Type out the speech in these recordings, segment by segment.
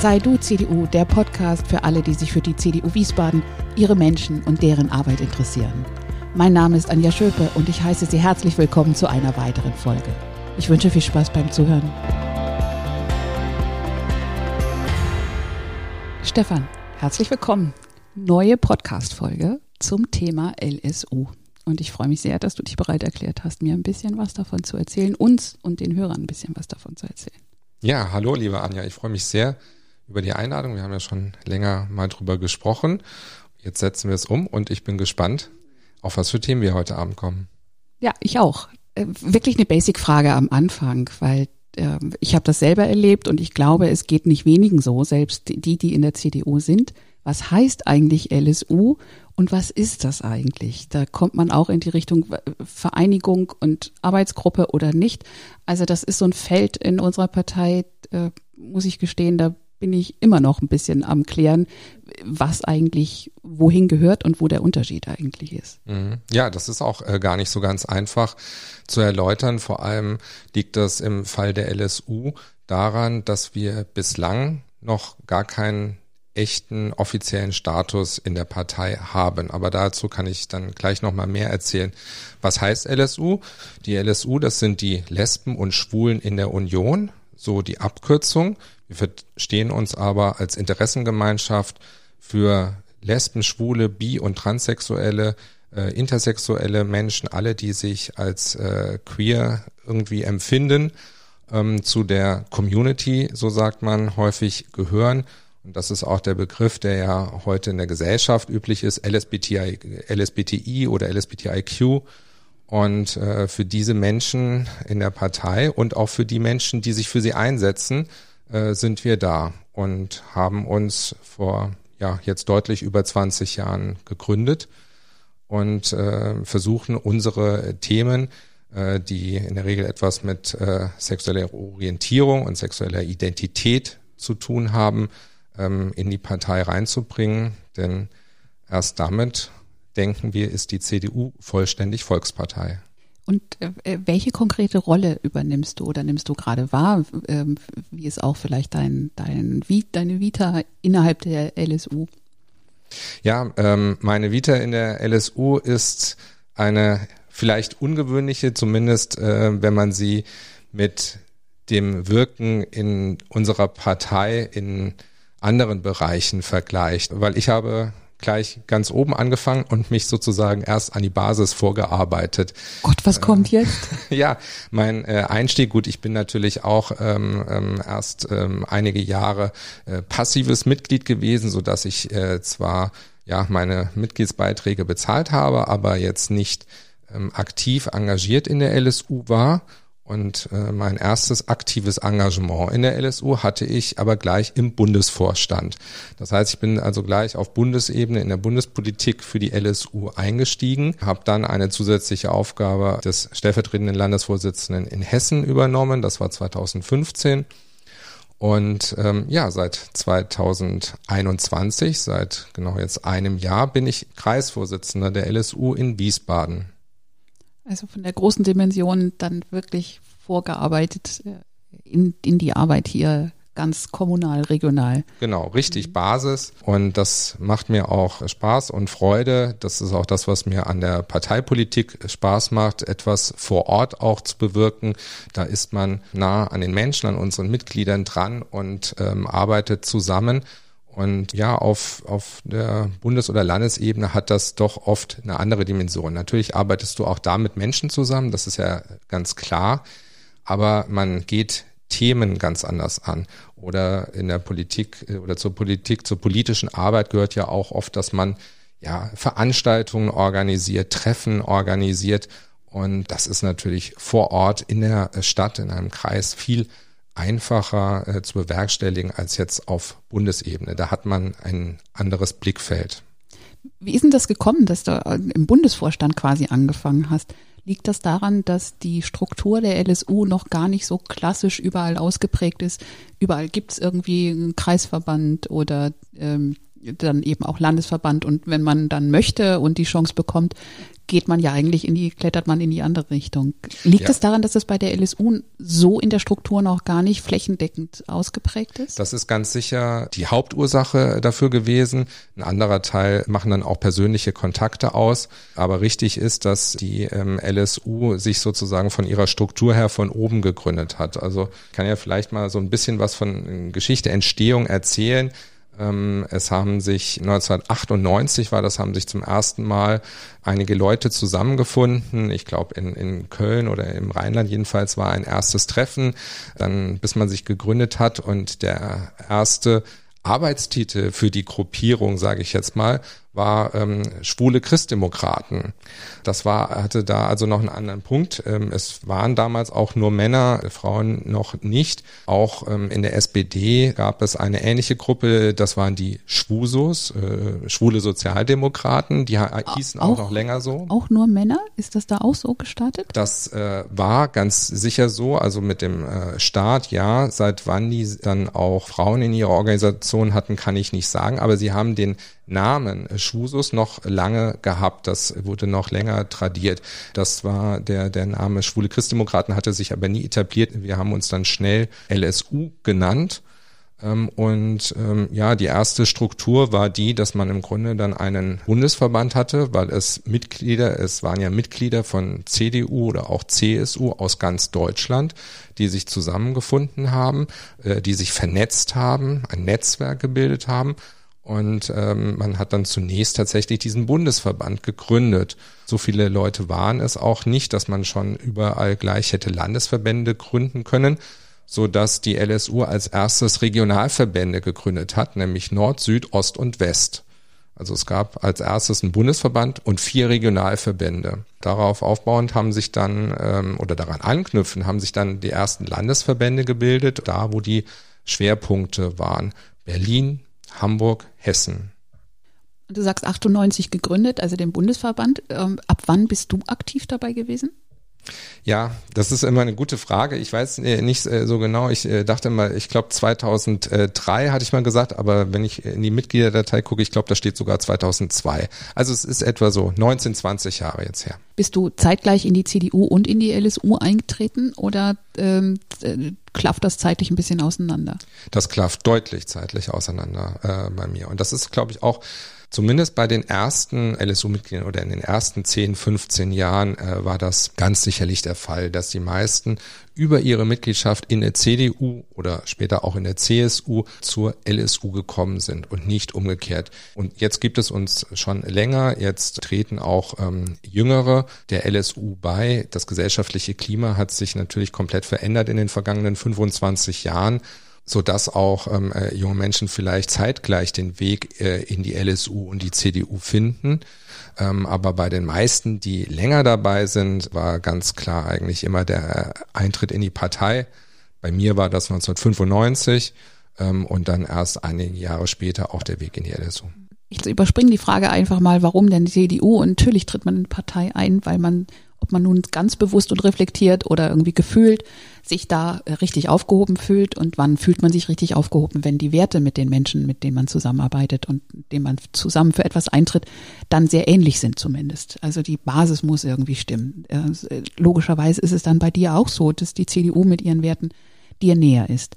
Sei du CDU, der Podcast für alle, die sich für die CDU Wiesbaden, ihre Menschen und deren Arbeit interessieren. Mein Name ist Anja Schöpe und ich heiße Sie herzlich willkommen zu einer weiteren Folge. Ich wünsche viel Spaß beim Zuhören. Stefan, herzlich willkommen. Neue Podcast-Folge zum Thema LSU. Und ich freue mich sehr, dass du dich bereit erklärt hast, mir ein bisschen was davon zu erzählen, uns und den Hörern ein bisschen was davon zu erzählen. Ja, hallo, liebe Anja. Ich freue mich sehr über die Einladung. Wir haben ja schon länger mal drüber gesprochen. Jetzt setzen wir es um und ich bin gespannt, auf was für Themen wir heute Abend kommen. Ja, ich auch. Äh, wirklich eine Basic-Frage am Anfang, weil äh, ich habe das selber erlebt und ich glaube, es geht nicht wenigen so, selbst die, die in der CDU sind. Was heißt eigentlich LSU und was ist das eigentlich? Da kommt man auch in die Richtung Vereinigung und Arbeitsgruppe oder nicht. Also das ist so ein Feld in unserer Partei, äh, muss ich gestehen, da bin ich immer noch ein bisschen am Klären, was eigentlich wohin gehört und wo der Unterschied eigentlich ist. Mhm. Ja, das ist auch äh, gar nicht so ganz einfach zu erläutern. Vor allem liegt das im Fall der LSU daran, dass wir bislang noch gar keinen echten offiziellen Status in der Partei haben. Aber dazu kann ich dann gleich nochmal mehr erzählen. Was heißt LSU? Die LSU, das sind die Lesben und Schwulen in der Union, so die Abkürzung. Wir verstehen uns aber als Interessengemeinschaft für Lesben, Schwule, Bi- und Transsexuelle, äh, intersexuelle Menschen, alle, die sich als äh, queer irgendwie empfinden, ähm, zu der Community, so sagt man, häufig gehören und das ist auch der Begriff, der ja heute in der Gesellschaft üblich ist, LSBTI, LSBTI oder LSBTIQ. Und äh, für diese Menschen in der Partei und auch für die Menschen, die sich für sie einsetzen, äh, sind wir da und haben uns vor ja jetzt deutlich über 20 Jahren gegründet und äh, versuchen unsere Themen, äh, die in der Regel etwas mit äh, sexueller Orientierung und sexueller Identität zu tun haben, ähm, in die Partei reinzubringen. Denn erst damit, denken wir, ist die CDU vollständig Volkspartei. Und äh, welche konkrete Rolle übernimmst du oder nimmst du gerade wahr? Ähm, wie ist auch vielleicht dein, dein, deine Vita innerhalb der LSU? Ja, ähm, meine Vita in der LSU ist eine vielleicht ungewöhnliche, zumindest äh, wenn man sie mit dem Wirken in unserer Partei in anderen Bereichen vergleicht, weil ich habe gleich ganz oben angefangen und mich sozusagen erst an die Basis vorgearbeitet. Gott, was kommt äh, jetzt? ja, mein äh, Einstieg, gut, ich bin natürlich auch ähm, ähm, erst ähm, einige Jahre äh, passives Mitglied gewesen, so dass ich äh, zwar ja meine Mitgliedsbeiträge bezahlt habe, aber jetzt nicht ähm, aktiv engagiert in der LSU war und äh, mein erstes aktives Engagement in der LSU hatte ich aber gleich im Bundesvorstand. Das heißt, ich bin also gleich auf Bundesebene in der Bundespolitik für die LSU eingestiegen, habe dann eine zusätzliche Aufgabe des stellvertretenden Landesvorsitzenden in Hessen übernommen. Das war 2015. Und ähm, ja, seit 2021, seit genau jetzt einem Jahr, bin ich Kreisvorsitzender der LSU in Wiesbaden. Also von der großen Dimension dann wirklich vorgearbeitet äh, in, in die Arbeit hier ganz kommunal, regional. Genau, richtig Basis. Und das macht mir auch Spaß und Freude. Das ist auch das, was mir an der Parteipolitik Spaß macht, etwas vor Ort auch zu bewirken. Da ist man nah an den Menschen, an unseren Mitgliedern dran und ähm, arbeitet zusammen. Und ja, auf, auf der Bundes- oder Landesebene hat das doch oft eine andere Dimension. Natürlich arbeitest du auch da mit Menschen zusammen, das ist ja ganz klar, aber man geht Themen ganz anders an. Oder in der Politik äh, oder zur Politik, zur politischen Arbeit gehört ja auch oft, dass man ja Veranstaltungen organisiert, Treffen organisiert. Und das ist natürlich vor Ort in der Stadt, in einem Kreis viel einfacher äh, zu bewerkstelligen als jetzt auf Bundesebene. Da hat man ein anderes Blickfeld. Wie ist denn das gekommen, dass du äh, im Bundesvorstand quasi angefangen hast? Liegt das daran, dass die Struktur der LSU noch gar nicht so klassisch überall ausgeprägt ist? Überall gibt es irgendwie einen Kreisverband oder ähm, dann eben auch Landesverband und wenn man dann möchte und die Chance bekommt, geht man ja eigentlich in die, klettert man in die andere Richtung. Liegt ja. es daran, dass das bei der LSU so in der Struktur noch gar nicht flächendeckend ausgeprägt ist? Das ist ganz sicher die Hauptursache dafür gewesen. Ein anderer Teil machen dann auch persönliche Kontakte aus. Aber richtig ist, dass die ähm, LSU sich sozusagen von ihrer Struktur her von oben gegründet hat. Also kann ja vielleicht mal so ein bisschen was von Geschichte, Entstehung erzählen. Ähm, es haben sich 1998 war das, haben sich zum ersten Mal einige Leute zusammengefunden. Ich glaube in, in Köln oder im Rheinland jedenfalls war ein erstes Treffen, dann bis man sich gegründet hat und der erste Arbeitstitel für die Gruppierung, sage ich jetzt mal, war ähm, schwule Christdemokraten. Das war, hatte da also noch einen anderen Punkt. Ähm, es waren damals auch nur Männer, Frauen noch nicht. Auch ähm, in der SPD gab es eine ähnliche Gruppe, das waren die Schwusos, äh, schwule Sozialdemokraten, die hießen auch, auch, noch länger so. Auch nur Männer? Ist das da auch so gestartet? Das äh, war ganz sicher so, also mit dem äh, Staat, ja. Seit wann die dann auch Frauen in ihrer Organisation hatten, kann ich nicht sagen, aber sie haben den Namen Schwusus noch lange gehabt. Das wurde noch länger tradiert. Das war der, der Name Schwule Christdemokraten hatte sich aber nie etabliert. Wir haben uns dann schnell LSU genannt. Ähm, und ähm, ja, die erste Struktur war die, dass man im Grunde dann einen Bundesverband hatte, weil es Mitglieder, es waren ja Mitglieder von CDU oder auch CSU aus ganz Deutschland, die sich zusammengefunden haben, äh, die sich vernetzt haben, ein Netzwerk gebildet haben und ähm, man hat dann zunächst tatsächlich diesen Bundesverband gegründet. So viele Leute waren es auch nicht, dass man schon überall gleich hätte Landesverbände gründen können, so dass die LSU als erstes Regionalverbände gegründet hat, nämlich Nord, Süd, Ost und West. Also es gab als erstes einen Bundesverband und vier Regionalverbände. Darauf aufbauend haben sich dann ähm, oder daran anknüpfen haben sich dann die ersten Landesverbände gebildet, da wo die Schwerpunkte waren. Berlin, Hamburg, Hessen. Du sagst 98 gegründet, also den Bundesverband. Ähm, ab wann bist du aktiv dabei gewesen? Ja, das ist immer eine gute Frage. Ich weiß äh, nicht äh, so genau. Ich äh, dachte mal, ich glaube 2003 hatte ich mal gesagt, aber wenn ich in die Mitgliederdatei gucke, ich glaube, da steht sogar 2002. Also es ist etwa so 19, 20 Jahre jetzt her. Bist du zeitgleich in die CDU und in die LSU eingetreten oder ähm, klafft das zeitlich ein bisschen auseinander? Das klafft deutlich zeitlich auseinander äh, bei mir. Und das ist, glaube ich, auch Zumindest bei den ersten LSU-Mitgliedern oder in den ersten 10, 15 Jahren äh, war das ganz sicherlich der Fall, dass die meisten über ihre Mitgliedschaft in der CDU oder später auch in der CSU zur LSU gekommen sind und nicht umgekehrt. Und jetzt gibt es uns schon länger, jetzt treten auch ähm, Jüngere der LSU bei. Das gesellschaftliche Klima hat sich natürlich komplett verändert in den vergangenen 25 Jahren so dass auch ähm, äh, junge Menschen vielleicht zeitgleich den Weg äh, in die LSU und die CDU finden. Ähm, aber bei den meisten, die länger dabei sind, war ganz klar eigentlich immer der äh, Eintritt in die Partei. Bei mir war das 1995 ähm, und dann erst einige Jahre später auch der Weg in die LSU. Ich überspringe die Frage einfach mal, warum denn die CDU? Und natürlich tritt man in die Partei ein, weil man ob man nun ganz bewusst und reflektiert oder irgendwie gefühlt sich da richtig aufgehoben fühlt und wann fühlt man sich richtig aufgehoben, wenn die Werte mit den Menschen, mit denen man zusammenarbeitet und denen man zusammen für etwas eintritt, dann sehr ähnlich sind zumindest. Also die Basis muss irgendwie stimmen. Äh, logischerweise ist es dann bei dir auch so, dass die CDU mit ihren Werten dir näher ist.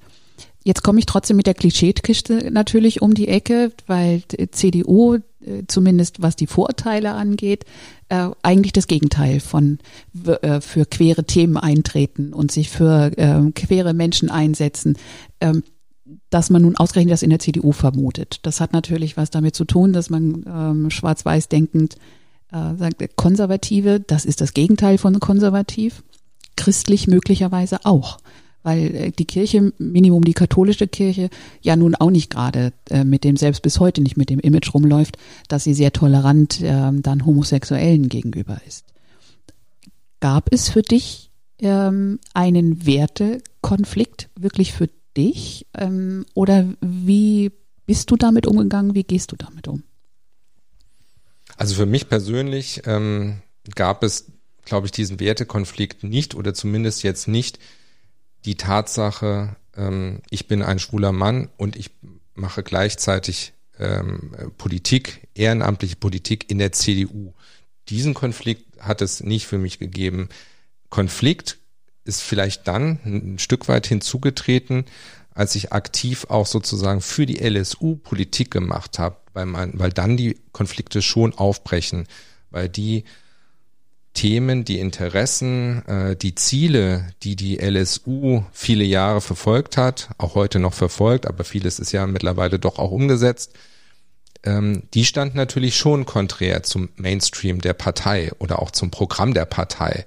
Jetzt komme ich trotzdem mit der Klischeekiste natürlich um die Ecke, weil CDU, äh, zumindest was die Vorteile angeht, äh, eigentlich das Gegenteil von äh, für queere Themen eintreten und sich für äh, queere Menschen einsetzen. Ähm, dass man nun ausgerechnet das in der CDU vermutet. Das hat natürlich was damit zu tun, dass man ähm, schwarz-weiß denkend äh, sagt, Konservative, das ist das Gegenteil von konservativ, christlich möglicherweise auch weil äh, die Kirche, Minimum die katholische Kirche, ja nun auch nicht gerade äh, mit dem, selbst bis heute nicht mit dem Image rumläuft, dass sie sehr tolerant äh, dann Homosexuellen gegenüber ist. Gab es für dich ähm, einen Wertekonflikt wirklich für dich? Ähm, oder wie bist du damit umgegangen? Wie gehst du damit um? Also für mich persönlich ähm, gab es, glaube ich, diesen Wertekonflikt nicht oder zumindest jetzt nicht die Tatsache, ähm, ich bin ein schwuler Mann und ich mache gleichzeitig ähm, Politik, ehrenamtliche Politik in der CDU. Diesen Konflikt hat es nicht für mich gegeben. Konflikt ist vielleicht dann ein Stück weit hinzugetreten, als ich aktiv auch sozusagen für die LSU Politik gemacht habe, weil weil dann die Konflikte schon aufbrechen, weil die Themen, die Interessen, äh, die Ziele, die die LSU viele Jahre verfolgt hat, auch heute noch verfolgt, aber vieles ist ja mittlerweile doch auch umgesetzt, ähm, die stand natürlich schon konträr zum Mainstream der Partei oder auch zum Programm der Partei.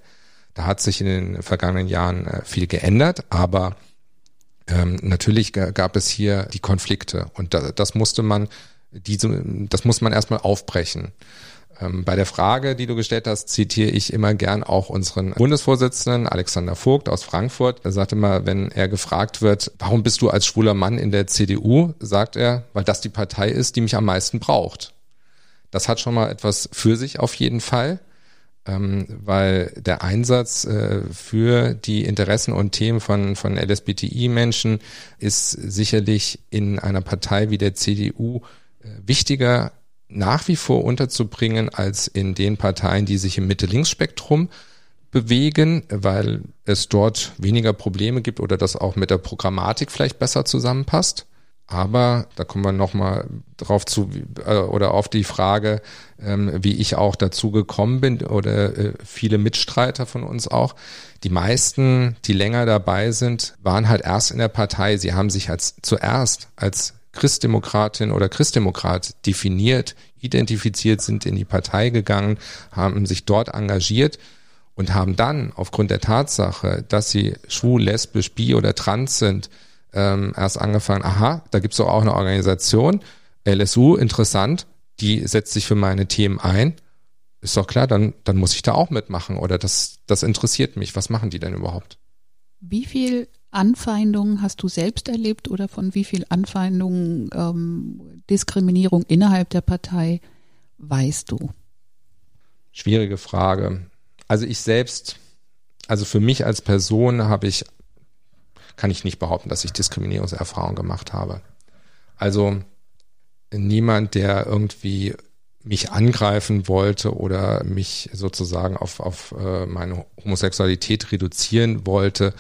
Da hat sich in den vergangenen Jahren äh, viel geändert, aber ähm, natürlich gab es hier die Konflikte und da, das musste man, diese, das muss man erstmal aufbrechen. Ähm, bei der Frage, die du gestellt hast, zitiere ich immer gern auch unseren Bundesvorsitzenden Alexander Vogt aus Frankfurt. Er sagt immer, wenn er gefragt wird, warum bist du als schwuler Mann in der CDU, sagt er, weil das die Partei ist, die mich am meisten braucht. Das hat schon mal etwas für sich auf jeden Fall, ähm, weil der Einsatz äh, für die Interessen und Themen von, von LSBTI-Menschen ist sicherlich in einer Partei wie der CDU äh, wichtiger nach wie vor unterzubringen als in den Parteien, die sich im Mitte-Links-Spektrum bewegen, weil es dort weniger Probleme gibt oder das auch mit der Programmatik vielleicht besser zusammenpasst. Aber da kommen wir nochmal drauf zu äh, oder auf die Frage, ähm, wie ich auch dazu gekommen bin oder äh, viele Mitstreiter von uns auch. Die meisten, die länger dabei sind, waren halt erst in der Partei. Sie haben sich als zuerst als Christdemokratin oder Christdemokrat definiert, identifiziert, sind in die Partei gegangen, haben sich dort engagiert und haben dann aufgrund der Tatsache, dass sie schwul, lesbisch, bi oder trans sind, ähm, erst angefangen, aha, da gibt's doch auch eine Organisation, LSU, interessant, die setzt sich für meine Themen ein. Ist doch klar, dann, dann muss ich da auch mitmachen oder das, das interessiert mich. Was machen die denn überhaupt? Wie viel Anfeindungen hast du selbst erlebt oder von wie viel Anfeindungen, ähm, Diskriminierung innerhalb der Partei weißt du? Schwierige Frage. Also ich selbst, also für mich als Person habe ich, kann ich nicht behaupten, dass ich Diskriminierungserfahrung gemacht habe. Also niemand, der irgendwie mich angreifen wollte oder mich sozusagen auf, auf äh, meine Homosexualität reduzieren wollte,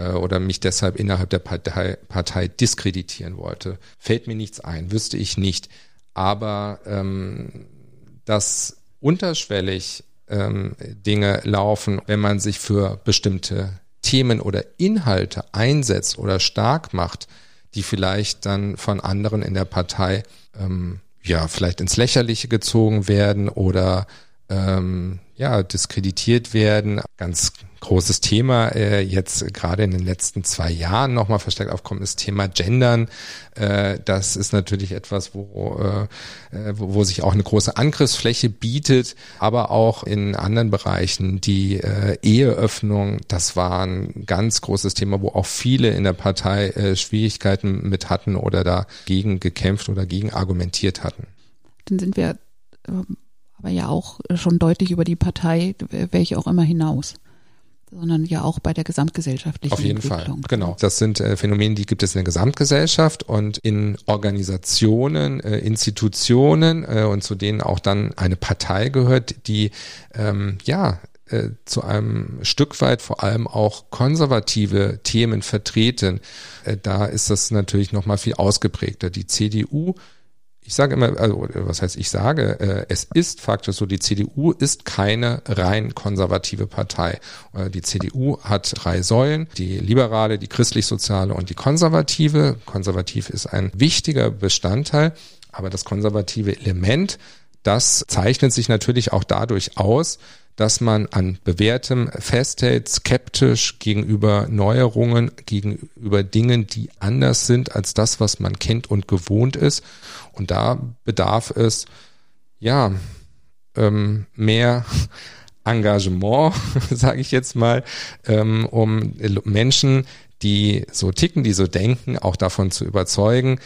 äh, oder mich deshalb innerhalb der Partei, Partei diskreditieren wollte. Fällt mir nichts ein, wüsste ich nicht. Aber ähm, dass unterschwellig ähm, Dinge laufen, wenn man sich für bestimmte Themen oder Inhalte einsetzt oder stark macht, die vielleicht dann von anderen in der Partei ähm, ja vielleicht ins Lächerliche gezogen werden oder ähm, ja diskreditiert werden. Ganz großes Thema äh, jetzt gerade in den letzten zwei Jahren nochmal verstärkt aufkommen, ist Thema Gendern. Äh, das ist natürlich etwas, wo, äh, äh, wo, wo sich auch eine große Angriffsfläche bietet, aber auch in anderen Bereichen. Die äh, Eheöffnung, das war ein ganz großes Thema, wo auch viele in der Partei äh, Schwierigkeiten mit hatten oder dagegen gekämpft oder gegen argumentiert hatten. Dann sind wir ähm, aber ja auch schon deutlich über die Partei, welche auch immer hinaus sondern ja auch bei der gesamtgesellschaftlichen Auf jeden Entwicklung. Fall, genau. Das sind äh, Phänomene, die gibt es in der Gesamtgesellschaft und in Organisationen, äh, Institutionen äh, und zu denen auch dann eine Partei gehört, die ähm, ja äh, zu einem Stück weit vor allem auch konservative Themen vertreten. Äh, da ist das natürlich noch mal viel ausgeprägter. Die CDU ich sage immer, also was heißt ich sage, äh, es ist faktisch so, die CDU ist keine rein konservative Partei. Äh, die CDU hat drei Säulen, die liberale, die christlich-soziale und die konservative. Konservativ ist ein wichtiger Bestandteil, aber das konservative Element, das zeichnet sich natürlich auch dadurch aus, dass man an bewährtem festhält, skeptisch gegenüber Neuerungen, gegenüber Dingen, die anders sind als das, was man kennt und gewohnt ist. Und da bedarf es, ja, ähm, mehr Engagement, sage ich jetzt mal, ähm, um Menschen, die so ticken, die so denken, auch davon zu überzeugen,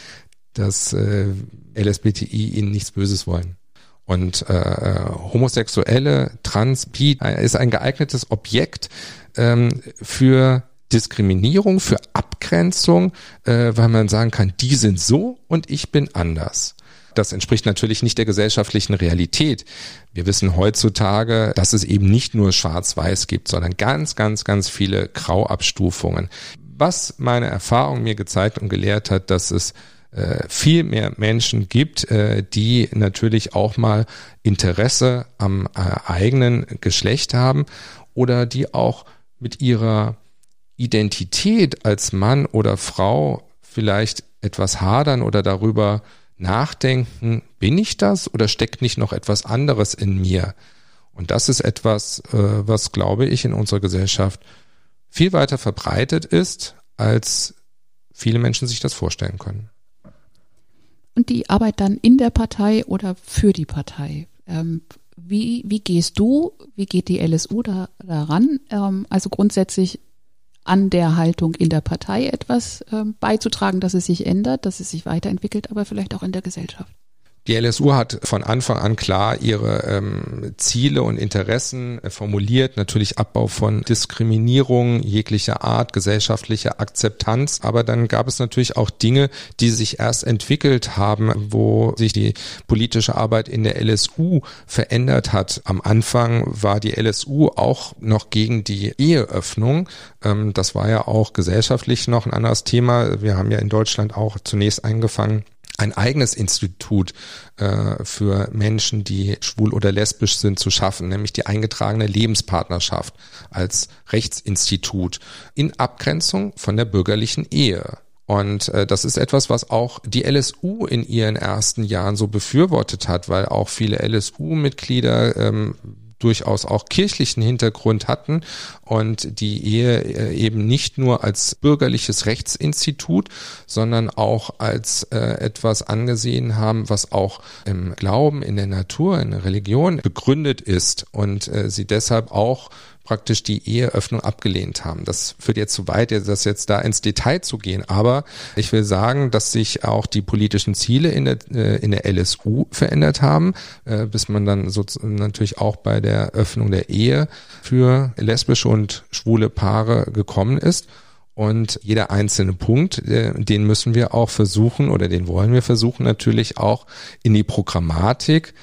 dass äh, LSBTI ihnen nichts Böses wollen. Und äh, homosexuelle, trans, bi ist ein geeignetes Objekt ähm, für Diskriminierung, für Abgrenzung, äh, weil man sagen kann, die sind so und ich bin anders. Das entspricht natürlich nicht der gesellschaftlichen Realität. Wir wissen heutzutage, dass es eben nicht nur Schwarz-Weiß gibt, sondern ganz, ganz, ganz viele Grauabstufungen. Was meine Erfahrung mir gezeigt und gelehrt hat, dass es äh, viel mehr Menschen gibt, äh, die natürlich auch mal Interesse am äh, eigenen Geschlecht haben oder die auch mit ihrer Identität als Mann oder Frau vielleicht etwas hadern oder darüber nachdenken, bin ich das oder steckt nicht noch etwas anderes in mir? Und das ist etwas, was, glaube ich, in unserer Gesellschaft viel weiter verbreitet ist, als viele Menschen sich das vorstellen können und die Arbeit dann in der Partei oder für die Partei. Ähm, wie, wie gehst du, wie geht die LSU da, daran? Ähm, also grundsätzlich an der Haltung in der Partei etwas ähm, beizutragen, dass es sich ändert, dass es sich weiterentwickelt, aber vielleicht auch in der Gesellschaft. Die LSU hat von Anfang an klar ihre ähm, Ziele und Interessen äh, formuliert. Natürlich Abbau von Diskriminierung jeglicher Art, gesellschaftliche Akzeptanz. Aber dann gab es natürlich auch Dinge, die sich erst entwickelt haben, wo sich die politische Arbeit in der LSU verändert hat. Am Anfang war die LSU auch noch gegen die Eheöffnung. Ähm, das war ja auch gesellschaftlich noch ein anderes Thema. Wir haben ja in Deutschland auch zunächst angefangen, ein eigenes Institut äh, für Menschen, die schwul oder lesbisch sind, zu schaffen, nämlich die eingetragene Lebenspartnerschaft als Rechtsinstitut in Abgrenzung von der bürgerlichen Ehe. Und äh, das ist etwas, was auch die LSU in ihren ersten Jahren so befürwortet hat, weil auch viele LSU-Mitglieder ähm, durchaus auch kirchlichen Hintergrund hatten und die Ehe äh, eben nicht nur als bürgerliches Rechtsinstitut, sondern auch als äh, etwas angesehen haben, was auch im Glauben, in der Natur, in der Religion begründet ist und äh, sie deshalb auch praktisch die Eheöffnung abgelehnt haben. Das führt jetzt zu weit, das jetzt da ins Detail zu gehen. Aber ich will sagen, dass sich auch die politischen Ziele in der, äh, in der LSU verändert haben, äh, bis man dann so natürlich auch bei der Öffnung der Ehe für lesbische und schwule Paare gekommen ist. Und jeder einzelne Punkt, äh, den müssen wir auch versuchen oder den wollen wir versuchen natürlich auch in die Programmatik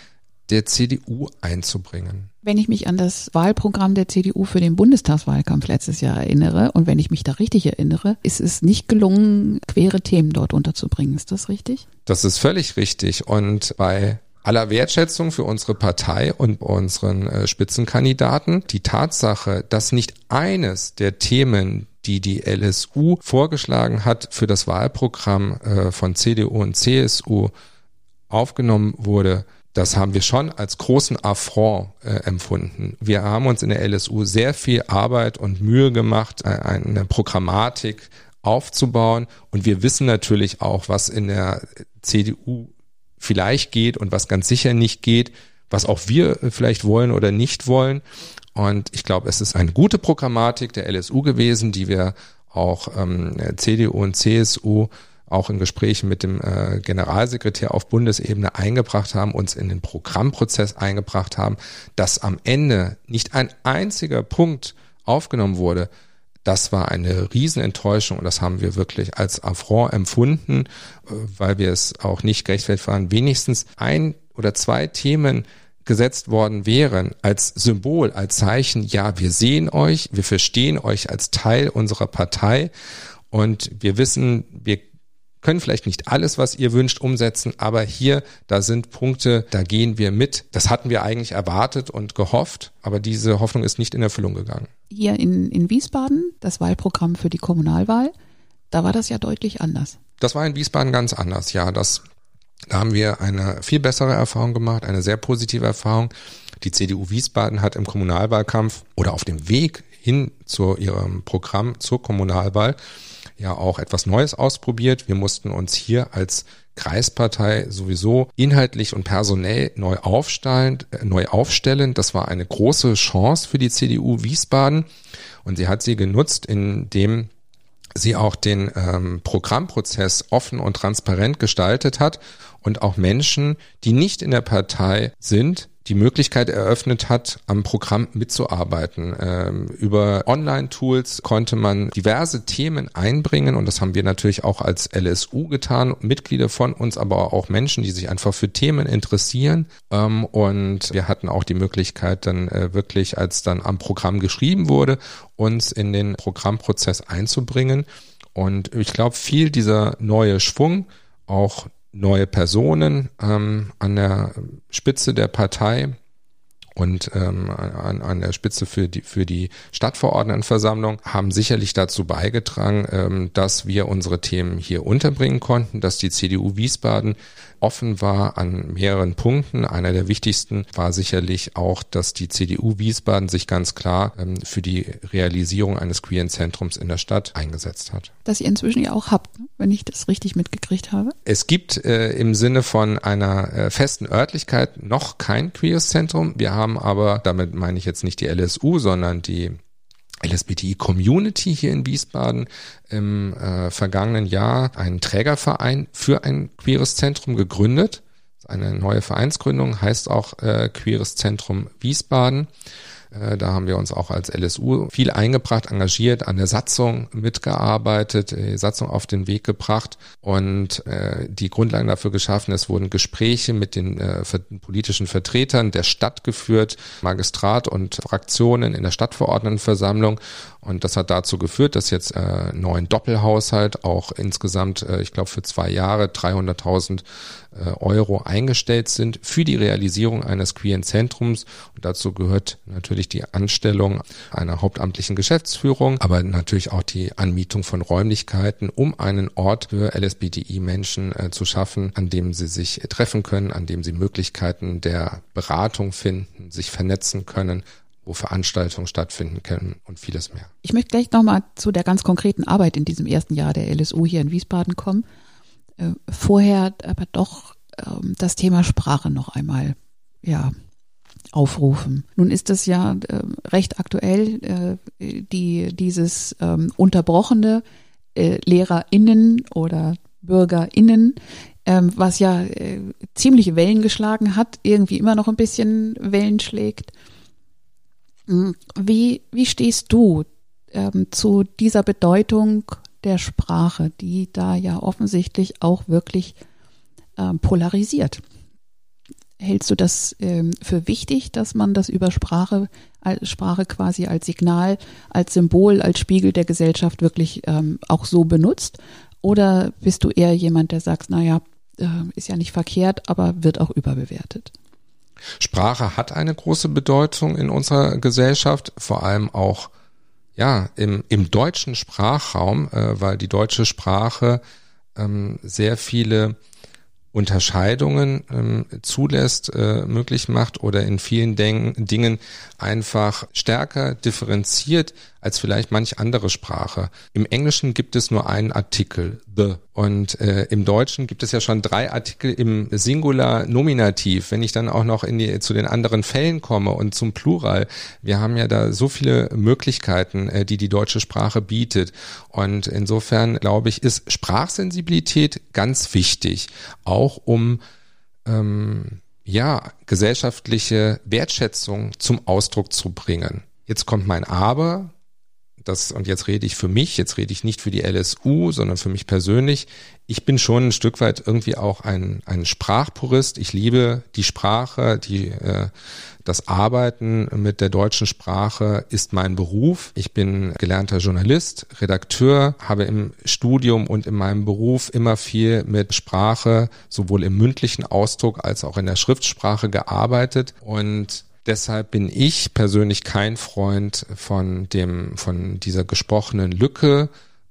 der CDU einzubringen. Wenn ich mich an das Wahlprogramm der CDU für den Bundestagswahlkampf letztes Jahr erinnere und wenn ich mich da richtig erinnere, ist es nicht gelungen, quere Themen dort unterzubringen. Ist das richtig? Das ist völlig richtig. Und bei aller Wertschätzung für unsere Partei und unseren äh, Spitzenkandidaten, die Tatsache, dass nicht eines der Themen, die die LSU vorgeschlagen hat für das Wahlprogramm äh, von CDU und CSU aufgenommen wurde, das haben wir schon als großen Affront äh, empfunden. Wir haben uns in der LSU sehr viel Arbeit und Mühe gemacht, äh, eine Programmatik aufzubauen. Und wir wissen natürlich auch, was in der CDU vielleicht geht und was ganz sicher nicht geht, was auch wir vielleicht wollen oder nicht wollen. Und ich glaube, es ist eine gute Programmatik der LSU gewesen, die wir auch ähm, CDU und CSU auch in Gesprächen mit dem äh, Generalsekretär auf Bundesebene eingebracht haben, uns in den Programmprozess eingebracht haben, dass am Ende nicht ein einziger Punkt aufgenommen wurde, das war eine Riesenenttäuschung und das haben wir wirklich als Affront empfunden, äh, weil wir es auch nicht gerechtfertigt waren, wenigstens ein oder zwei Themen gesetzt worden wären als Symbol, als Zeichen, ja, wir sehen euch, wir verstehen euch als Teil unserer Partei und wir wissen, wir können vielleicht nicht alles, was ihr wünscht, umsetzen, aber hier, da sind Punkte, da gehen wir mit. Das hatten wir eigentlich erwartet und gehofft, aber diese Hoffnung ist nicht in Erfüllung gegangen. Hier in, in Wiesbaden, das Wahlprogramm für die Kommunalwahl, da war das ja deutlich anders. Das war in Wiesbaden ganz anders, ja. Das, da haben wir eine viel bessere Erfahrung gemacht, eine sehr positive Erfahrung. Die CDU Wiesbaden hat im Kommunalwahlkampf oder auf dem Weg hin zu ihrem Programm zur Kommunalwahl ja auch etwas Neues ausprobiert. Wir mussten uns hier als Kreispartei sowieso inhaltlich und personell neu aufstellen, äh, neu aufstellen. Das war eine große Chance für die CDU Wiesbaden und sie hat sie genutzt, indem sie auch den ähm, Programmprozess offen und transparent gestaltet hat und auch Menschen, die nicht in der Partei sind, die Möglichkeit eröffnet hat, am Programm mitzuarbeiten. Ähm, über Online-Tools konnte man diverse Themen einbringen und das haben wir natürlich auch als LSU getan. Mitglieder von uns, aber auch Menschen, die sich einfach für Themen interessieren. Ähm, und wir hatten auch die Möglichkeit, dann äh, wirklich, als dann am Programm geschrieben wurde, uns in den Programmprozess einzubringen. Und ich glaube, viel dieser neue Schwung, auch neue Personen ähm, an der Spitze der Partei und ähm, an, an der Spitze für die, für die Stadtverordnetenversammlung haben sicherlich dazu beigetragen, ähm, dass wir unsere Themen hier unterbringen konnten, dass die CDU Wiesbaden offen war an mehreren Punkten. Einer der wichtigsten war sicherlich auch, dass die CDU Wiesbaden sich ganz klar ähm, für die Realisierung eines queeren Zentrums in der Stadt eingesetzt hat. Das ihr inzwischen ja auch habt, wenn ich das richtig mitgekriegt habe. Es gibt äh, im Sinne von einer äh, festen Örtlichkeit noch kein queeres Zentrum. Wir haben aber, damit meine ich jetzt nicht die LSU, sondern die LSBTI-Community hier in Wiesbaden im äh, vergangenen Jahr einen Trägerverein für ein queeres Zentrum gegründet. Eine neue Vereinsgründung heißt auch äh, Queeres Zentrum Wiesbaden. Äh, da haben wir uns auch als LSU viel eingebracht, engagiert, an der Satzung mitgearbeitet, die Satzung auf den Weg gebracht und äh, die Grundlagen dafür geschaffen. Es wurden Gespräche mit den äh, politischen Vertretern der Stadt geführt, Magistrat und Fraktionen in der Stadtverordnetenversammlung und das hat dazu geführt, dass jetzt äh, neuen Doppelhaushalt auch insgesamt, äh, ich glaube, für zwei Jahre 300.000 äh, Euro eingestellt sind für die Realisierung eines queeren Zentrums. Und dazu gehört natürlich die Anstellung einer hauptamtlichen Geschäftsführung, aber natürlich auch die Anmietung von Räumlichkeiten, um einen Ort für LSBTI-Menschen äh, zu schaffen, an dem sie sich treffen können, an dem sie Möglichkeiten der Beratung finden, sich vernetzen können, wo Veranstaltungen stattfinden können und vieles mehr. Ich möchte gleich nochmal zu der ganz konkreten Arbeit in diesem ersten Jahr der LSU hier in Wiesbaden kommen. Äh, vorher aber doch ähm, das Thema Sprache noch einmal ja, aufrufen. Nun ist das ja äh, recht aktuell, äh, die, dieses ähm, unterbrochene LehrerInnen oder BürgerInnen, ähm, was ja ziemliche Wellen geschlagen hat, irgendwie immer noch ein bisschen Wellen schlägt. Wie, wie stehst du ähm, zu dieser Bedeutung der Sprache, die da ja offensichtlich auch wirklich ähm, polarisiert? Hältst du das ähm, für wichtig, dass man das über Sprache, als Sprache quasi als Signal, als Symbol, als Spiegel der Gesellschaft wirklich ähm, auch so benutzt? Oder bist du eher jemand, der sagt, naja, äh, ist ja nicht verkehrt, aber wird auch überbewertet? Sprache hat eine große Bedeutung in unserer Gesellschaft, vor allem auch ja im, im deutschen Sprachraum, äh, weil die deutsche Sprache ähm, sehr viele Unterscheidungen ähm, zulässt, äh, möglich macht oder in vielen Den Dingen einfach stärker differenziert als vielleicht manch andere Sprache. Im Englischen gibt es nur einen Artikel, the. Und äh, im Deutschen gibt es ja schon drei Artikel im Singular Nominativ. Wenn ich dann auch noch in die, zu den anderen Fällen komme und zum Plural, wir haben ja da so viele Möglichkeiten, äh, die die deutsche Sprache bietet. Und insofern glaube ich, ist Sprachsensibilität ganz wichtig, auch um ähm, ja gesellschaftliche Wertschätzung zum Ausdruck zu bringen. Jetzt kommt mein Aber das, und jetzt rede ich für mich, jetzt rede ich nicht für die LSU, sondern für mich persönlich. Ich bin schon ein Stück weit irgendwie auch ein, ein Sprachpurist. Ich liebe die Sprache, die, äh, das Arbeiten mit der deutschen Sprache ist mein Beruf. Ich bin gelernter Journalist, Redakteur, habe im Studium und in meinem Beruf immer viel mit Sprache, sowohl im mündlichen Ausdruck als auch in der Schriftsprache gearbeitet und Deshalb bin ich persönlich kein Freund von dem, von dieser gesprochenen Lücke,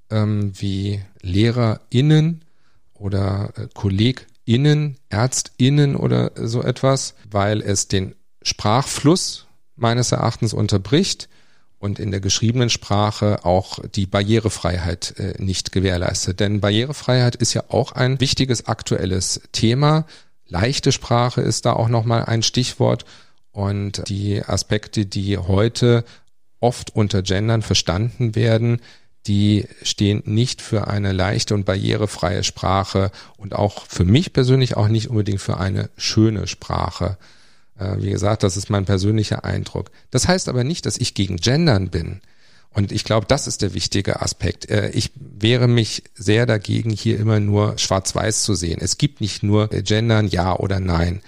ähm, wie LehrerInnen oder äh, KollegInnen, ÄrztInnen oder so etwas, weil es den Sprachfluss meines Erachtens unterbricht und in der geschriebenen Sprache auch die Barrierefreiheit äh, nicht gewährleistet. Denn Barrierefreiheit ist ja auch ein wichtiges aktuelles Thema. Leichte Sprache ist da auch nochmal ein Stichwort. Und die Aspekte, die heute oft unter Gendern verstanden werden, die stehen nicht für eine leichte und barrierefreie Sprache und auch für mich persönlich auch nicht unbedingt für eine schöne Sprache. Äh, wie gesagt, das ist mein persönlicher Eindruck. Das heißt aber nicht, dass ich gegen Gendern bin. Und ich glaube, das ist der wichtige Aspekt. Äh, ich wehre mich sehr dagegen, hier immer nur schwarz-weiß zu sehen. Es gibt nicht nur Gendern, ja oder nein.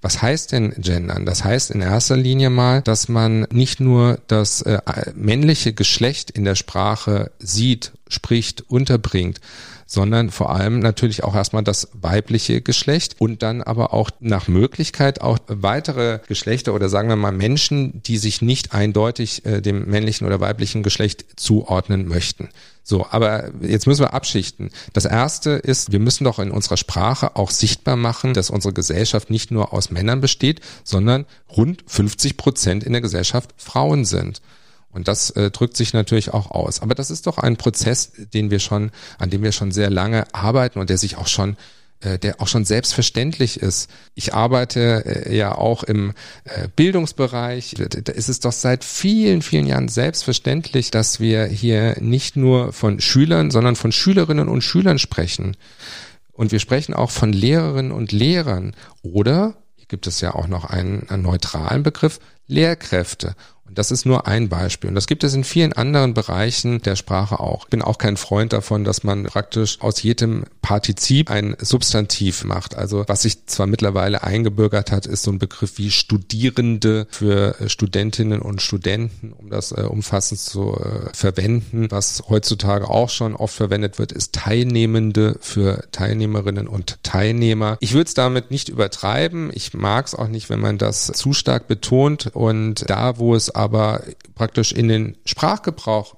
Was heißt denn gendern? Das heißt in erster Linie mal, dass man nicht nur das äh, männliche Geschlecht in der Sprache sieht, spricht, unterbringt, sondern vor allem natürlich auch erstmal das weibliche Geschlecht und dann aber auch nach Möglichkeit auch weitere Geschlechter oder sagen wir mal Menschen, die sich nicht eindeutig äh, dem männlichen oder weiblichen Geschlecht zuordnen möchten. So, aber jetzt müssen wir abschichten. Das erste ist, wir müssen doch in unserer Sprache auch sichtbar machen, dass unsere Gesellschaft nicht nur aus Männern besteht, sondern rund 50 Prozent in der Gesellschaft Frauen sind. Und das äh, drückt sich natürlich auch aus. Aber das ist doch ein Prozess, den wir schon, an dem wir schon sehr lange arbeiten und der sich auch schon äh, der auch schon selbstverständlich ist. Ich arbeite äh, ja auch im äh, Bildungsbereich. Da ist es doch seit vielen, vielen Jahren selbstverständlich, dass wir hier nicht nur von Schülern, sondern von Schülerinnen und Schülern sprechen. Und wir sprechen auch von Lehrerinnen und Lehrern. Oder, hier gibt es ja auch noch einen, einen neutralen Begriff, Lehrkräfte. Und das ist nur ein Beispiel. Und das gibt es in vielen anderen Bereichen der Sprache auch. Ich bin auch kein Freund davon, dass man praktisch aus jedem Partizip ein Substantiv macht. Also was sich zwar mittlerweile eingebürgert hat, ist so ein Begriff wie Studierende für Studentinnen und Studenten, um das äh, umfassend zu äh, verwenden. Was heutzutage auch schon oft verwendet wird, ist Teilnehmende für Teilnehmerinnen und Teilnehmer. Ich würde es damit nicht übertreiben. Ich mag es auch nicht, wenn man das zu stark betont. Und da, wo es aber praktisch in den Sprachgebrauch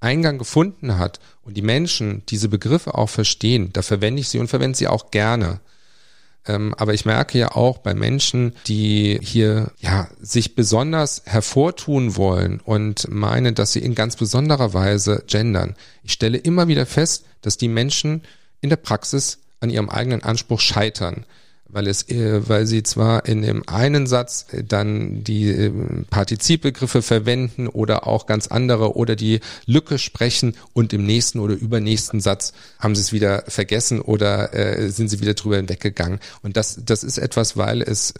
Eingang gefunden hat und die Menschen diese Begriffe auch verstehen, da verwende ich sie und verwende sie auch gerne. Ähm, aber ich merke ja auch bei Menschen, die hier ja sich besonders hervortun wollen und meinen, dass sie in ganz besonderer Weise gendern. Ich stelle immer wieder fest, dass die Menschen in der Praxis an ihrem eigenen Anspruch scheitern weil es, äh, weil sie zwar in dem einen Satz äh, dann die äh, Partizipbegriffe verwenden oder auch ganz andere oder die Lücke sprechen und im nächsten oder übernächsten Satz haben sie es wieder vergessen oder äh, sind sie wieder drüber hinweggegangen. Und das, das ist etwas, weil es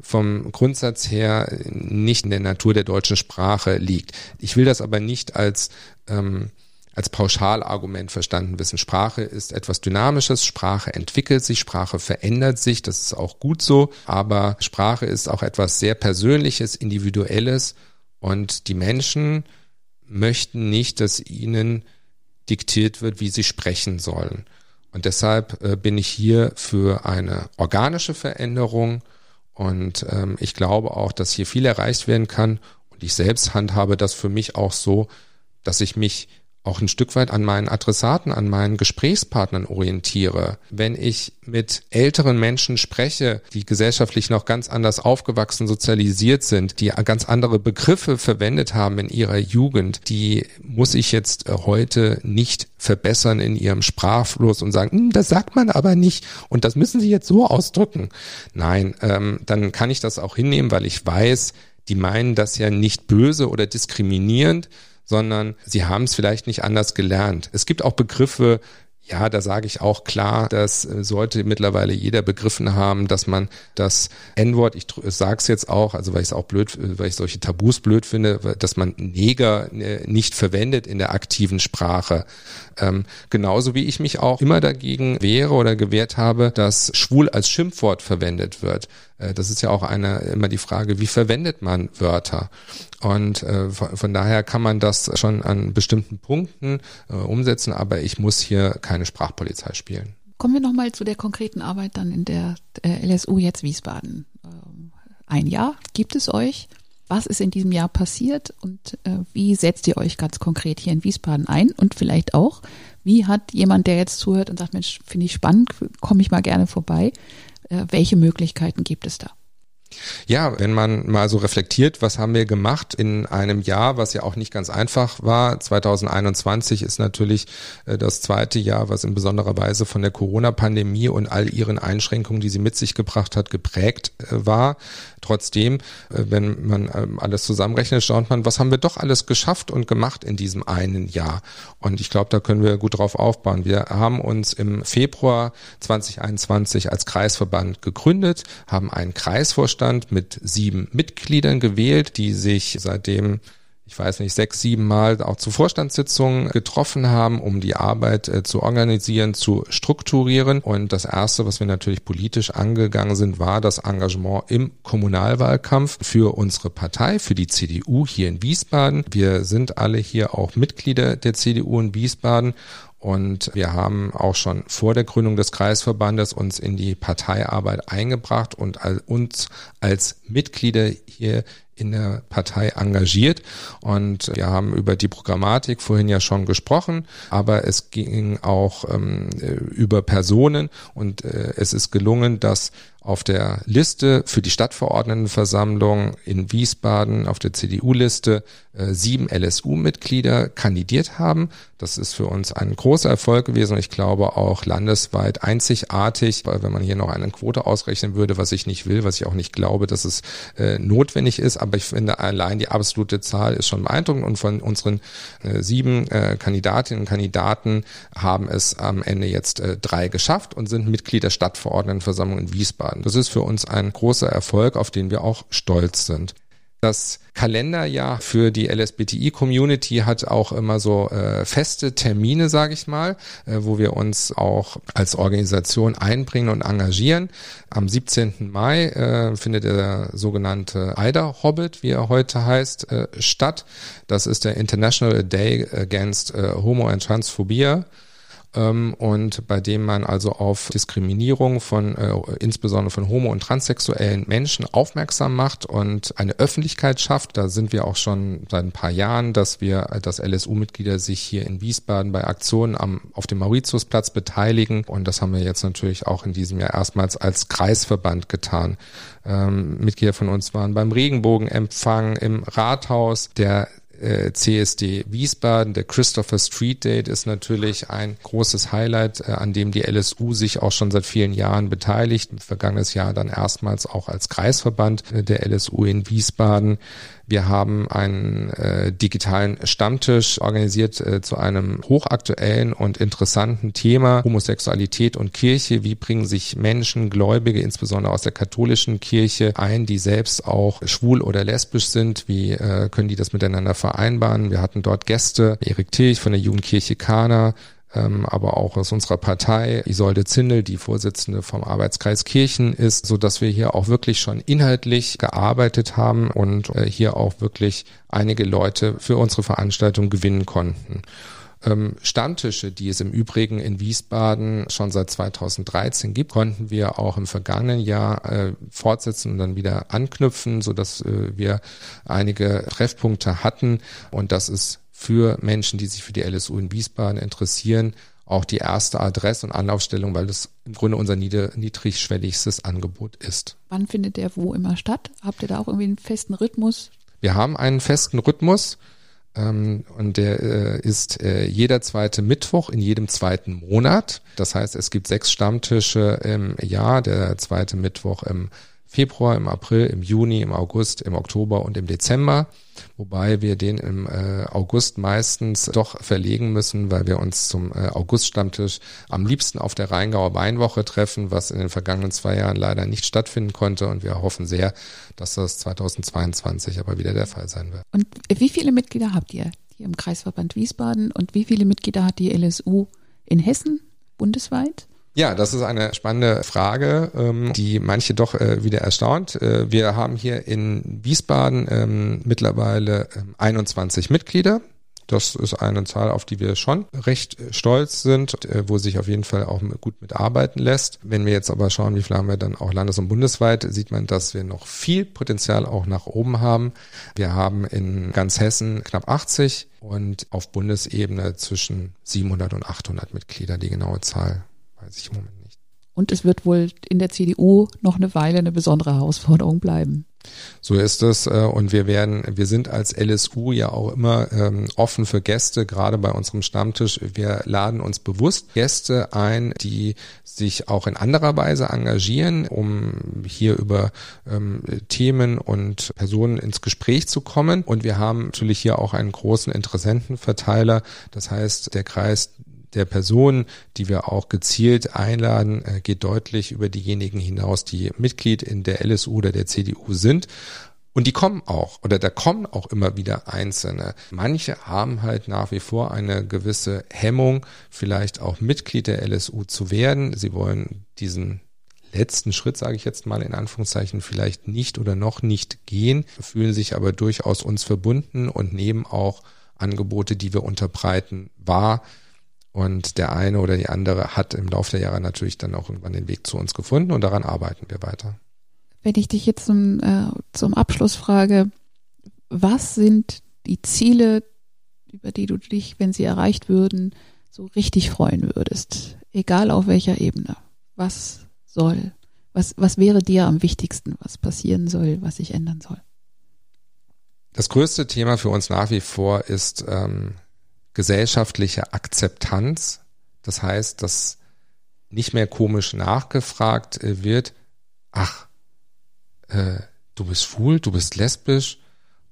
vom Grundsatz her nicht in der Natur der deutschen Sprache liegt. Ich will das aber nicht als ähm, als Pauschalargument verstanden wissen. Sprache ist etwas Dynamisches, Sprache entwickelt sich, Sprache verändert sich, das ist auch gut so, aber Sprache ist auch etwas sehr Persönliches, Individuelles und die Menschen möchten nicht, dass ihnen diktiert wird, wie sie sprechen sollen. Und deshalb äh, bin ich hier für eine organische Veränderung und ähm, ich glaube auch, dass hier viel erreicht werden kann. Und ich selbst handhabe das für mich auch so, dass ich mich auch ein Stück weit an meinen Adressaten, an meinen Gesprächspartnern orientiere. Wenn ich mit älteren Menschen spreche, die gesellschaftlich noch ganz anders aufgewachsen, sozialisiert sind, die ganz andere Begriffe verwendet haben in ihrer Jugend, die muss ich jetzt äh, heute nicht verbessern in ihrem Sprachfluss und sagen, hm, das sagt man aber nicht und das müssen Sie jetzt so ausdrücken. Nein, ähm, dann kann ich das auch hinnehmen, weil ich weiß, die meinen das ja nicht böse oder diskriminierend, sondern sie haben es vielleicht nicht anders gelernt. Es gibt auch Begriffe, ja, da sage ich auch klar, das äh, sollte mittlerweile jeder begriffen haben, dass man das N-Wort, ich sage es jetzt auch, also weil ich es auch blöd, äh, weil ich solche Tabus blöd finde, dass man Neger äh, nicht verwendet in der aktiven Sprache. Ähm, genauso wie ich mich auch immer dagegen wehre oder gewehrt habe, dass schwul als Schimpfwort verwendet wird. Äh, das ist ja auch eine, immer die Frage, wie verwendet man Wörter? Und äh, von, von, daher kann man das schon an bestimmten Punkten äh, umsetzen, aber ich muss hier keine Sprachpolizei spielen. Kommen wir nochmal zu der konkreten Arbeit dann in der äh, LSU jetzt Wiesbaden. Ähm, ein Jahr gibt es euch. Was ist in diesem Jahr passiert und äh, wie setzt ihr euch ganz konkret hier in Wiesbaden ein? Und vielleicht auch, wie hat jemand, der jetzt zuhört und sagt, Mensch, finde ich spannend, komme ich mal gerne vorbei, welche Möglichkeiten gibt es da? Ja, wenn man mal so reflektiert, was haben wir gemacht in einem Jahr, was ja auch nicht ganz einfach war. 2021 ist natürlich äh, das zweite Jahr, was in besonderer Weise von der Corona-Pandemie und all ihren Einschränkungen, die sie mit sich gebracht hat, geprägt äh, war. Trotzdem, äh, wenn man ähm, alles zusammenrechnet, schaut man, was haben wir doch alles geschafft und gemacht in diesem einen Jahr. Und ich glaube, da können wir gut drauf aufbauen. Wir haben uns im Februar 2021 als Kreisverband gegründet, haben einen Kreisvorstand Vorstand mit sieben Mitgliedern gewählt, die sich seitdem ich weiß nicht, sechs, sieben Mal auch zu Vorstandssitzungen getroffen haben, um die Arbeit äh, zu organisieren, zu strukturieren. Und das Erste, was wir natürlich politisch angegangen sind, war das Engagement im Kommunalwahlkampf für unsere Partei, für die CDU hier in Wiesbaden. Wir sind alle hier auch Mitglieder der CDU in Wiesbaden und wir haben auch schon vor der Gründung des Kreisverbandes uns in die Parteiarbeit eingebracht und uns als Mitglieder hier in der Partei engagiert. Und wir haben über die Programmatik vorhin ja schon gesprochen, aber es ging auch ähm, über Personen und äh, es ist gelungen, dass auf der Liste für die Stadtverordnetenversammlung in Wiesbaden auf der CDU-Liste äh, sieben LSU-Mitglieder kandidiert haben. Das ist für uns ein großer Erfolg gewesen ich glaube auch landesweit einzigartig, weil wenn man hier noch eine Quote ausrechnen würde, was ich nicht will, was ich auch nicht glaube, dass es äh, notwendig ist, aber ich finde allein die absolute Zahl ist schon beeindruckend und von unseren äh, sieben äh, Kandidatinnen und Kandidaten haben es am Ende jetzt äh, drei geschafft und sind Mitglied der Stadtverordnetenversammlung in Wiesbaden. Das ist für uns ein großer Erfolg, auf den wir auch stolz sind. Das Kalenderjahr für die LSBTI-Community hat auch immer so äh, feste Termine, sage ich mal, äh, wo wir uns auch als Organisation einbringen und engagieren. Am 17. Mai äh, findet der sogenannte AIDA Hobbit, wie er heute heißt, äh, statt. Das ist der International Day Against äh, Homo and Transphobia und bei dem man also auf Diskriminierung von äh, insbesondere von homo- und transsexuellen Menschen aufmerksam macht und eine Öffentlichkeit schafft. Da sind wir auch schon seit ein paar Jahren, dass wir, dass LSU-Mitglieder sich hier in Wiesbaden bei Aktionen am, auf dem Mauritiusplatz beteiligen. Und das haben wir jetzt natürlich auch in diesem Jahr erstmals als Kreisverband getan. Ähm, Mitglieder von uns waren beim Regenbogenempfang im Rathaus. Der äh, CSD Wiesbaden. Der Christopher Street Date ist natürlich ein großes Highlight, äh, an dem die LSU sich auch schon seit vielen Jahren beteiligt. Vergangenes Jahr dann erstmals auch als Kreisverband äh, der LSU in Wiesbaden. Wir haben einen äh, digitalen Stammtisch organisiert äh, zu einem hochaktuellen und interessanten Thema Homosexualität und Kirche. Wie bringen sich Menschen, Gläubige, insbesondere aus der katholischen Kirche ein, die selbst auch schwul oder lesbisch sind? Wie äh, können die das miteinander vereinbaren? Wir hatten dort Gäste, Erik Tilch von der Jugendkirche Kana, aber auch aus unserer Partei, Isolde Zindel, die Vorsitzende vom Arbeitskreis Kirchen ist, so dass wir hier auch wirklich schon inhaltlich gearbeitet haben und äh, hier auch wirklich einige Leute für unsere Veranstaltung gewinnen konnten. Ähm, Stammtische, die es im Übrigen in Wiesbaden schon seit 2013 gibt, konnten wir auch im vergangenen Jahr äh, fortsetzen und dann wieder anknüpfen, so dass äh, wir einige Treffpunkte hatten und das ist für Menschen, die sich für die LSU in Wiesbaden interessieren, auch die erste Adresse und Anlaufstellung, weil das im Grunde unser niedrigschwelligstes Angebot ist. Wann findet der wo immer statt? Habt ihr da auch irgendwie einen festen Rhythmus? Wir haben einen festen Rhythmus ähm, und der äh, ist äh, jeder zweite Mittwoch in jedem zweiten Monat. Das heißt, es gibt sechs Stammtische im Jahr, der zweite Mittwoch im Februar, im April, im Juni, im August, im Oktober und im Dezember. Wobei wir den im äh, August meistens doch verlegen müssen, weil wir uns zum äh, August-Stammtisch am liebsten auf der Rheingauer Weinwoche treffen, was in den vergangenen zwei Jahren leider nicht stattfinden konnte. Und wir hoffen sehr, dass das 2022 aber wieder der Fall sein wird. Und wie viele Mitglieder habt ihr hier im Kreisverband Wiesbaden und wie viele Mitglieder hat die LSU in Hessen bundesweit? Ja, das ist eine spannende Frage, ähm, die manche doch äh, wieder erstaunt. Äh, wir haben hier in Wiesbaden ähm, mittlerweile 21 ähm, Mitglieder. Das ist eine Zahl, auf die wir schon recht äh, stolz sind, wo sich auf jeden Fall auch gut mitarbeiten lässt. Wenn wir jetzt aber schauen, wie viel haben wir dann auch landes- und bundesweit, sieht man, dass wir noch viel Potenzial auch nach oben haben. Wir haben in ganz Hessen knapp 80 und auf Bundesebene zwischen 700 und 800 Mitglieder, die genaue Zahl weiß ich im Moment nicht. Und es wird wohl in der CDU noch eine Weile eine besondere Herausforderung bleiben. So ist es. Äh, und wir werden, wir sind als LSU ja auch immer ähm, offen für Gäste, gerade bei unserem Stammtisch. Wir laden uns bewusst Gäste ein, die sich auch in anderer Weise engagieren, um hier über ähm, Themen und Personen ins Gespräch zu kommen. Und wir haben natürlich hier auch einen großen Interessentenverteiler. Das heißt, der Kreis der Personen, die wir auch gezielt einladen, äh, geht deutlich über diejenigen hinaus, die Mitglied in der LSU oder der CDU sind. Und die kommen auch, oder da kommen auch immer wieder Einzelne. Manche haben halt nach wie vor eine gewisse Hemmung, vielleicht auch Mitglied der LSU zu werden. Sie wollen diesen letzten Schritt, sage ich jetzt mal in Anführungszeichen, vielleicht nicht oder noch nicht gehen, fühlen sich aber durchaus uns verbunden und nehmen auch Angebote, die wir unterbreiten, wahr. Und der eine oder die andere hat im Laufe der Jahre natürlich dann auch irgendwann den Weg zu uns gefunden und daran arbeiten wir weiter. Wenn ich dich jetzt zum, äh, zum Abschluss frage, was sind die Ziele, über die du dich, wenn sie erreicht würden, so richtig freuen würdest? Egal auf welcher Ebene. Was soll, was, was wäre dir am wichtigsten, was passieren soll, was sich ändern soll? Das größte Thema für uns nach wie vor ist ähm, gesellschaftliche Akzeptanz. Das heißt, dass nicht mehr komisch nachgefragt äh, wird, ach, äh, du bist schwul, du bist lesbisch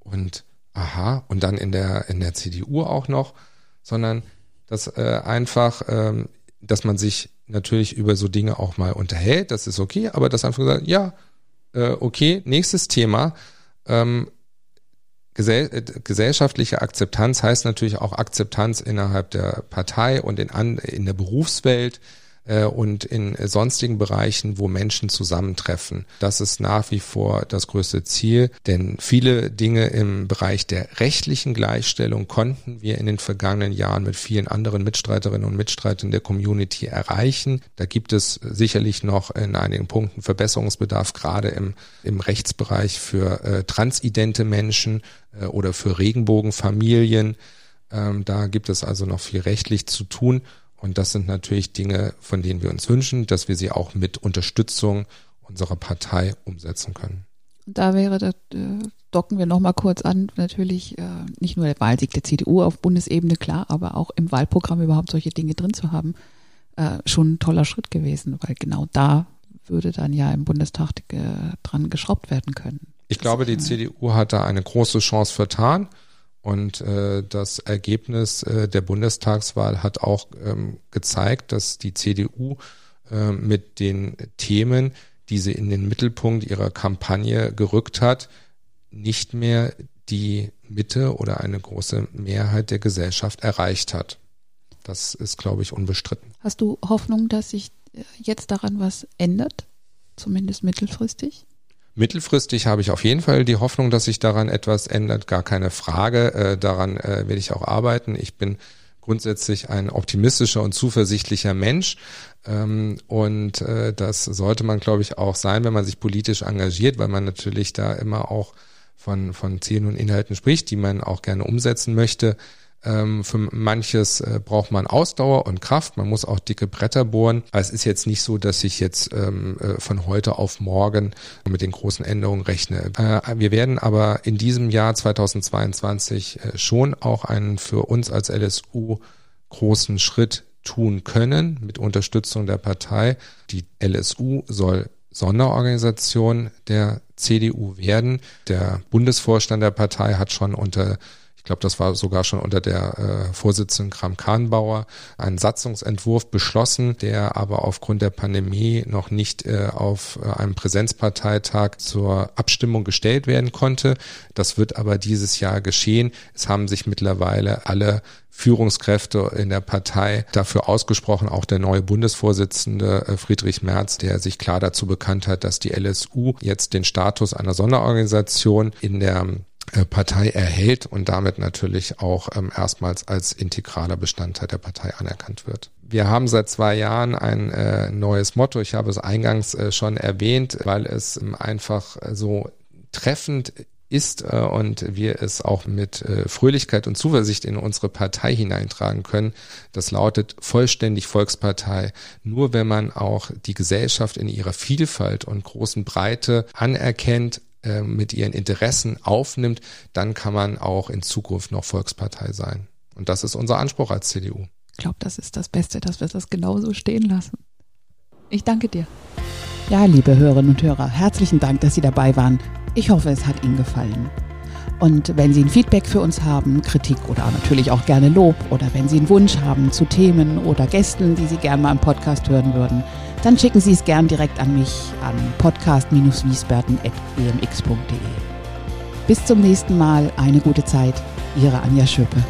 und aha, und dann in der, in der CDU auch noch, sondern dass äh, einfach, ähm, dass man sich natürlich über so Dinge auch mal unterhält, das ist okay, aber dass einfach gesagt, ja, äh, okay, nächstes Thema. Ähm, gesell äh, gesellschaftliche Akzeptanz heißt natürlich auch Akzeptanz innerhalb der Partei und in, an, in der Berufswelt äh, und in sonstigen Bereichen, wo Menschen zusammentreffen. Das ist nach wie vor das größte Ziel, denn viele Dinge im Bereich der rechtlichen Gleichstellung konnten wir in den vergangenen Jahren mit vielen anderen Mitstreiterinnen und Mitstreitern der Community erreichen. Da gibt es sicherlich noch in einigen Punkten Verbesserungsbedarf, gerade im, im Rechtsbereich für äh, transidente Menschen äh, oder für Regenbogenfamilien. Ähm, da gibt es also noch viel rechtlich zu tun. Und das sind natürlich Dinge, von denen wir uns wünschen, dass wir sie auch mit Unterstützung unserer Partei umsetzen können. Da wäre, das, äh, docken wir nochmal kurz an, natürlich äh, nicht nur der Wahlsieg der CDU auf Bundesebene, klar, aber auch im Wahlprogramm überhaupt solche Dinge drin zu haben, äh, schon ein toller Schritt gewesen, weil genau da würde dann ja im Bundestag dran geschraubt werden können. Ich glaube, die CDU hat da eine große Chance vertan. Und äh, das Ergebnis äh, der Bundestagswahl hat auch ähm, gezeigt, dass die CDU äh, mit den Themen, die sie in den Mittelpunkt ihrer Kampagne gerückt hat, nicht mehr die Mitte oder eine große Mehrheit der Gesellschaft erreicht hat. Das ist, glaube ich, unbestritten. Hast du Hoffnung, dass sich äh, jetzt daran was ändert, zumindest mittelfristig? Mittelfristig habe ich auf jeden Fall die Hoffnung, dass sich daran etwas ändert, gar keine Frage. Äh, daran äh, werde ich auch arbeiten. Ich bin grundsätzlich ein optimistischer und zuversichtlicher Mensch. Ähm, und äh, das sollte man, glaube ich, auch sein, wenn man sich politisch engagiert, weil man natürlich da immer auch von, von Zielen und Inhalten spricht, die man auch gerne umsetzen möchte. Ähm, für manches äh, braucht man Ausdauer und Kraft. Man muss auch dicke Bretter bohren. Es ist jetzt nicht so, dass ich jetzt ähm, äh, von heute auf morgen mit den großen Änderungen rechne. Äh, wir werden aber in diesem Jahr 2022 äh, schon auch einen für uns als LSU großen Schritt tun können mit Unterstützung der Partei. Die LSU soll Sonderorganisation der CDU werden. Der Bundesvorstand der Partei hat schon unter ich glaube, das war sogar schon unter der äh, Vorsitzenden Kram-Kahnbauer, einen Satzungsentwurf beschlossen, der aber aufgrund der Pandemie noch nicht äh, auf äh, einem Präsenzparteitag zur Abstimmung gestellt werden konnte. Das wird aber dieses Jahr geschehen. Es haben sich mittlerweile alle Führungskräfte in der Partei dafür ausgesprochen, auch der neue Bundesvorsitzende äh, Friedrich Merz, der sich klar dazu bekannt hat, dass die LSU jetzt den Status einer Sonderorganisation in der Partei erhält und damit natürlich auch ähm, erstmals als integraler Bestandteil der Partei anerkannt wird. Wir haben seit zwei Jahren ein äh, neues Motto. Ich habe es eingangs äh, schon erwähnt, weil es ähm, einfach so treffend ist äh, und wir es auch mit äh, Fröhlichkeit und Zuversicht in unsere Partei hineintragen können. Das lautet vollständig Volkspartei. Nur wenn man auch die Gesellschaft in ihrer Vielfalt und großen Breite anerkennt, äh, mit ihren Interessen aufnimmt, dann kann man auch in Zukunft noch Volkspartei sein. Und das ist unser Anspruch als CDU. Ich glaube, das ist das Beste, dass wir das genauso stehen lassen. Ich danke dir. Ja, liebe Hörerinnen und Hörer, herzlichen Dank, dass Sie dabei waren. Ich hoffe, es hat Ihnen gefallen. Und wenn Sie ein Feedback für uns haben, Kritik oder natürlich auch gerne Lob oder wenn Sie einen Wunsch haben zu Themen oder Gästen, die Sie gerne mal im Podcast hören würden, dann schicken Sie es gern direkt an mich an podcast-wiesberten.gmx.de. Bis zum nächsten Mal, eine gute Zeit, Ihre Anja Schöpe.